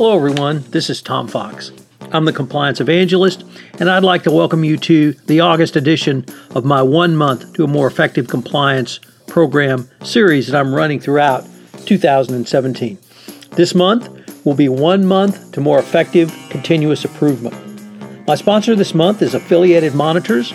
Hello, everyone. This is Tom Fox. I'm the Compliance Evangelist, and I'd like to welcome you to the August edition of my One Month to a More Effective Compliance program series that I'm running throughout 2017. This month will be One Month to More Effective Continuous Improvement. My sponsor this month is Affiliated Monitors.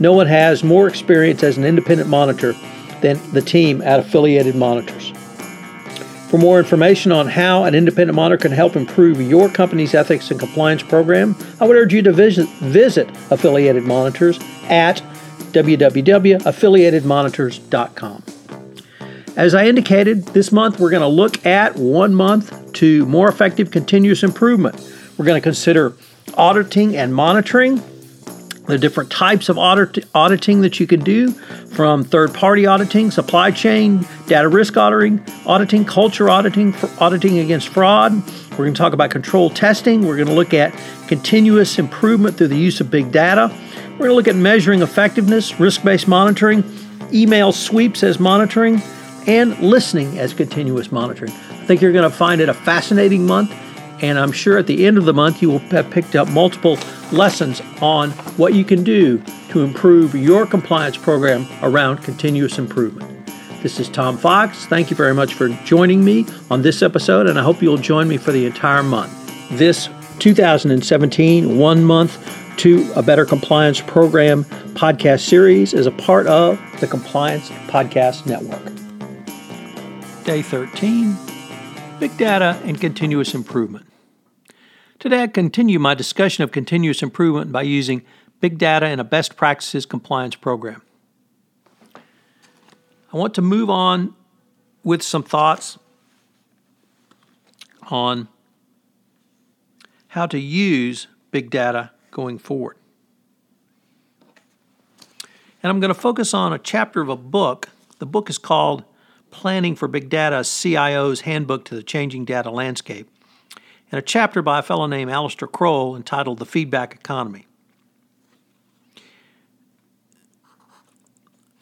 no one has more experience as an independent monitor than the team at Affiliated Monitors. For more information on how an independent monitor can help improve your company's ethics and compliance program, I would urge you to visit, visit Affiliated Monitors at www.affiliatedmonitors.com. As I indicated, this month we're going to look at one month to more effective continuous improvement. We're going to consider auditing and monitoring, the different types of audit, auditing that you can do from third party auditing, supply chain, data risk auditing, auditing, culture auditing, for auditing against fraud. We're going to talk about control testing. We're going to look at continuous improvement through the use of big data. We're going to look at measuring effectiveness, risk based monitoring, email sweeps as monitoring, and listening as continuous monitoring. I think you're going to find it a fascinating month and I'm sure at the end of the month you will have picked up multiple lessons on what you can do to improve your compliance program around continuous improvement. This is Tom Fox. Thank you very much for joining me on this episode, and I hope you'll join me for the entire month. This 2017 One Month to a Better Compliance Program podcast series is a part of the Compliance Podcast Network. Day 13 Big Data and Continuous Improvement. Today, I continue my discussion of continuous improvement by using big data in a best practices compliance program. I want to move on with some thoughts on how to use big data going forward. And I'm going to focus on a chapter of a book. The book is called Planning for Big Data CIO's Handbook to the Changing Data Landscape and a chapter by a fellow named Alistair Croll entitled The Feedback Economy.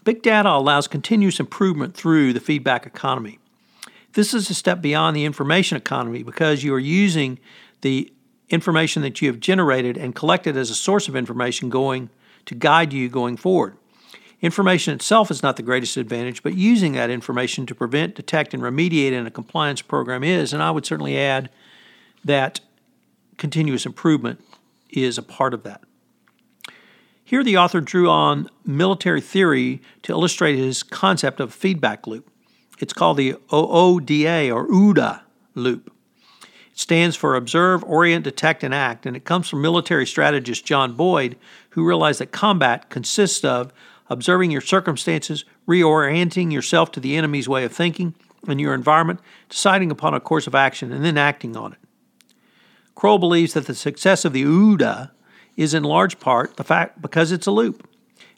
Big data allows continuous improvement through the feedback economy. This is a step beyond the information economy because you are using the information that you have generated and collected as a source of information going to guide you going forward. Information itself is not the greatest advantage, but using that information to prevent, detect, and remediate in a compliance program is, and I would certainly add that continuous improvement is a part of that. Here, the author drew on military theory to illustrate his concept of feedback loop. It's called the OODA or OODA loop. It stands for Observe, Orient, Detect, and Act, and it comes from military strategist John Boyd, who realized that combat consists of observing your circumstances, reorienting yourself to the enemy's way of thinking and your environment, deciding upon a course of action, and then acting on it. Croll believes that the success of the OODA is in large part the fact because it's a loop.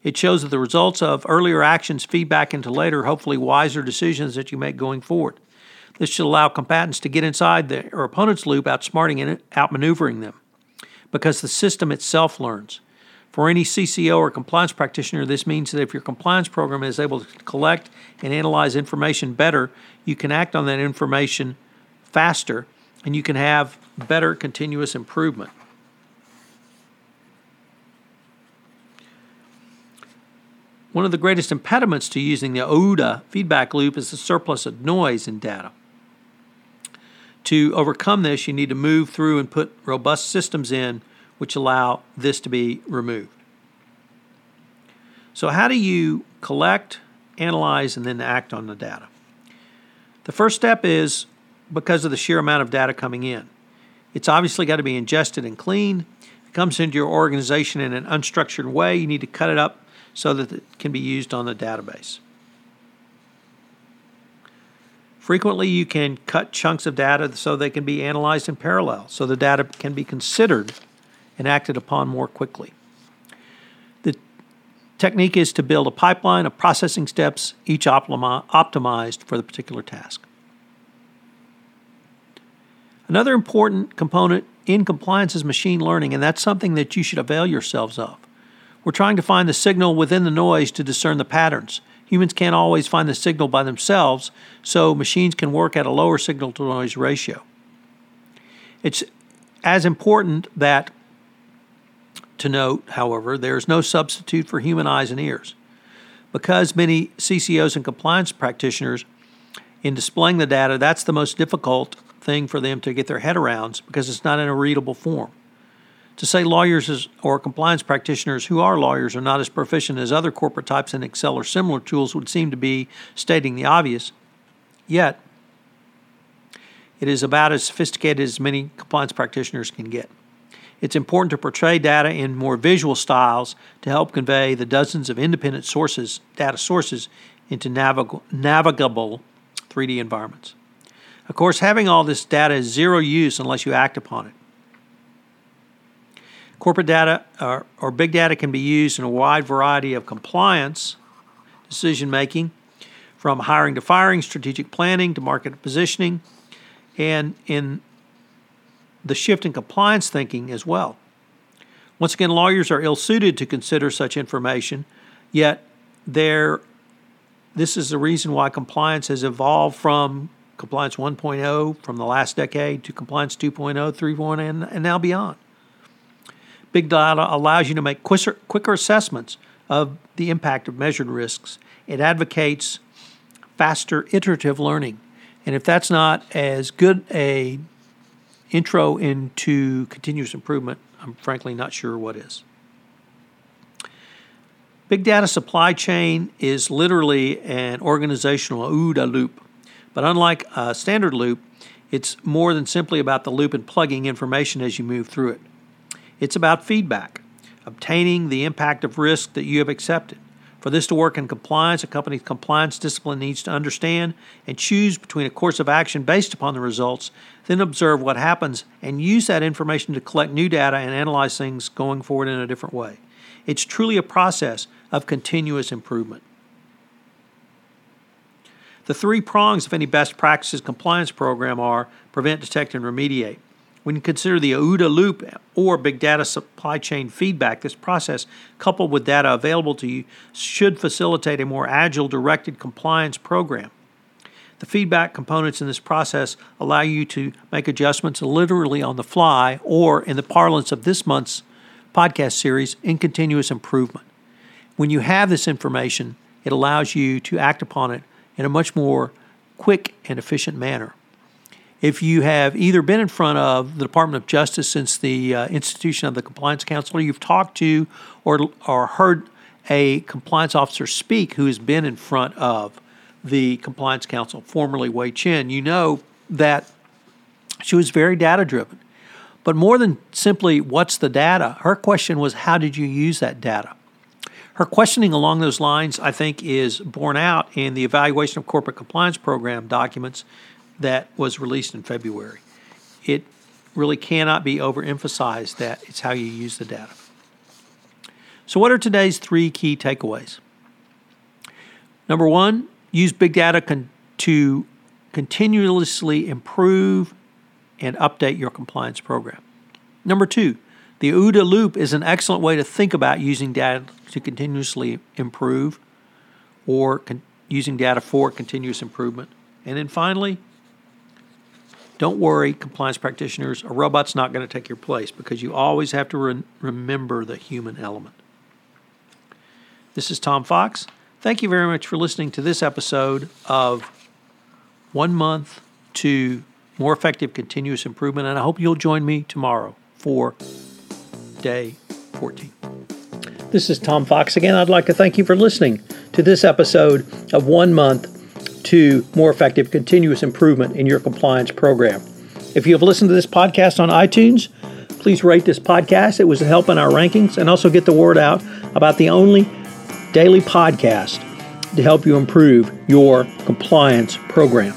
It shows that the results of earlier actions feed back into later, hopefully wiser decisions that you make going forward. This should allow combatants to get inside their opponent's loop, outsmarting and outmaneuvering them, because the system itself learns. For any CCO or compliance practitioner, this means that if your compliance program is able to collect and analyze information better, you can act on that information faster and you can have better continuous improvement. One of the greatest impediments to using the OODA feedback loop is the surplus of noise in data. To overcome this, you need to move through and put robust systems in which allow this to be removed. So, how do you collect, analyze, and then act on the data? The first step is because of the sheer amount of data coming in. It's obviously got to be ingested and cleaned. If it comes into your organization in an unstructured way, you need to cut it up so that it can be used on the database. Frequently, you can cut chunks of data so they can be analyzed in parallel, so the data can be considered and acted upon more quickly. The technique is to build a pipeline of processing steps, each optimized for the particular task. Another important component in compliance is machine learning, and that's something that you should avail yourselves of. We're trying to find the signal within the noise to discern the patterns. Humans can't always find the signal by themselves, so machines can work at a lower signal to noise ratio. It's as important that to note, however, there is no substitute for human eyes and ears. Because many CCOs and compliance practitioners, in displaying the data, that's the most difficult thing for them to get their head around because it's not in a readable form. To say lawyers or compliance practitioners who are lawyers are not as proficient as other corporate types in Excel or similar tools would seem to be stating the obvious. Yet, it is about as sophisticated as many compliance practitioners can get. It's important to portray data in more visual styles to help convey the dozens of independent sources, data sources, into navig- navigable 3D environments. Of course, having all this data is zero use unless you act upon it. Corporate data or, or big data can be used in a wide variety of compliance decision making, from hiring to firing, strategic planning to market positioning, and in the shift in compliance thinking as well. Once again, lawyers are ill suited to consider such information, yet there this is the reason why compliance has evolved from compliance 1.0 from the last decade to compliance 2.0, 3.0, and, and now beyond. Big data allows you to make quicker, quicker assessments of the impact of measured risks. It advocates faster iterative learning. And if that's not as good a intro into continuous improvement, I'm frankly not sure what is. Big data supply chain is literally an organizational OODA loop. But unlike a standard loop, it's more than simply about the loop and plugging information as you move through it. It's about feedback, obtaining the impact of risk that you have accepted. For this to work in compliance, a company's compliance discipline needs to understand and choose between a course of action based upon the results, then observe what happens and use that information to collect new data and analyze things going forward in a different way. It's truly a process of continuous improvement. The three prongs of any best practices compliance program are prevent, detect, and remediate. When you consider the OODA loop or big data supply chain feedback, this process, coupled with data available to you, should facilitate a more agile, directed compliance program. The feedback components in this process allow you to make adjustments literally on the fly, or in the parlance of this month's podcast series, in continuous improvement. When you have this information, it allows you to act upon it in a much more quick and efficient manner. If you have either been in front of the Department of Justice since the uh, institution of the Compliance Counsel, or you've talked to or, or heard a compliance officer speak who has been in front of the Compliance Counsel, formerly Hui Chen, you know that she was very data driven. But more than simply what's the data, her question was how did you use that data? Her questioning along those lines, I think, is borne out in the Evaluation of Corporate Compliance Program documents that was released in February. It really cannot be overemphasized that it's how you use the data. So, what are today's three key takeaways? Number one, use big data con- to continuously improve and update your compliance program. Number two, the OODA loop is an excellent way to think about using data to continuously improve or con- using data for continuous improvement. And then finally, don't worry, compliance practitioners, a robot's not going to take your place because you always have to re- remember the human element. This is Tom Fox. Thank you very much for listening to this episode of One Month to More Effective Continuous Improvement, and I hope you'll join me tomorrow for day 14. This is Tom Fox again. I'd like to thank you for listening to this episode of One Month to More Effective Continuous Improvement in Your Compliance Program. If you have listened to this podcast on iTunes, please rate this podcast. It was a help in our rankings and also get the word out about the only daily podcast to help you improve your compliance program.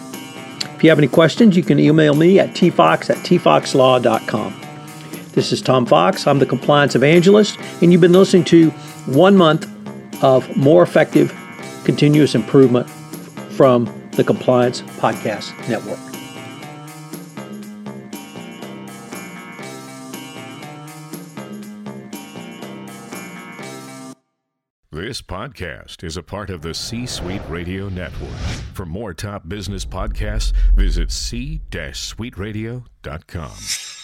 If you have any questions, you can email me at tfox at tfoxlaw.com. This is Tom Fox. I'm the Compliance Evangelist, and you've been listening to one month of more effective continuous improvement from the Compliance Podcast Network. This podcast is a part of the C Suite Radio Network. For more top business podcasts, visit c-suiteradio.com.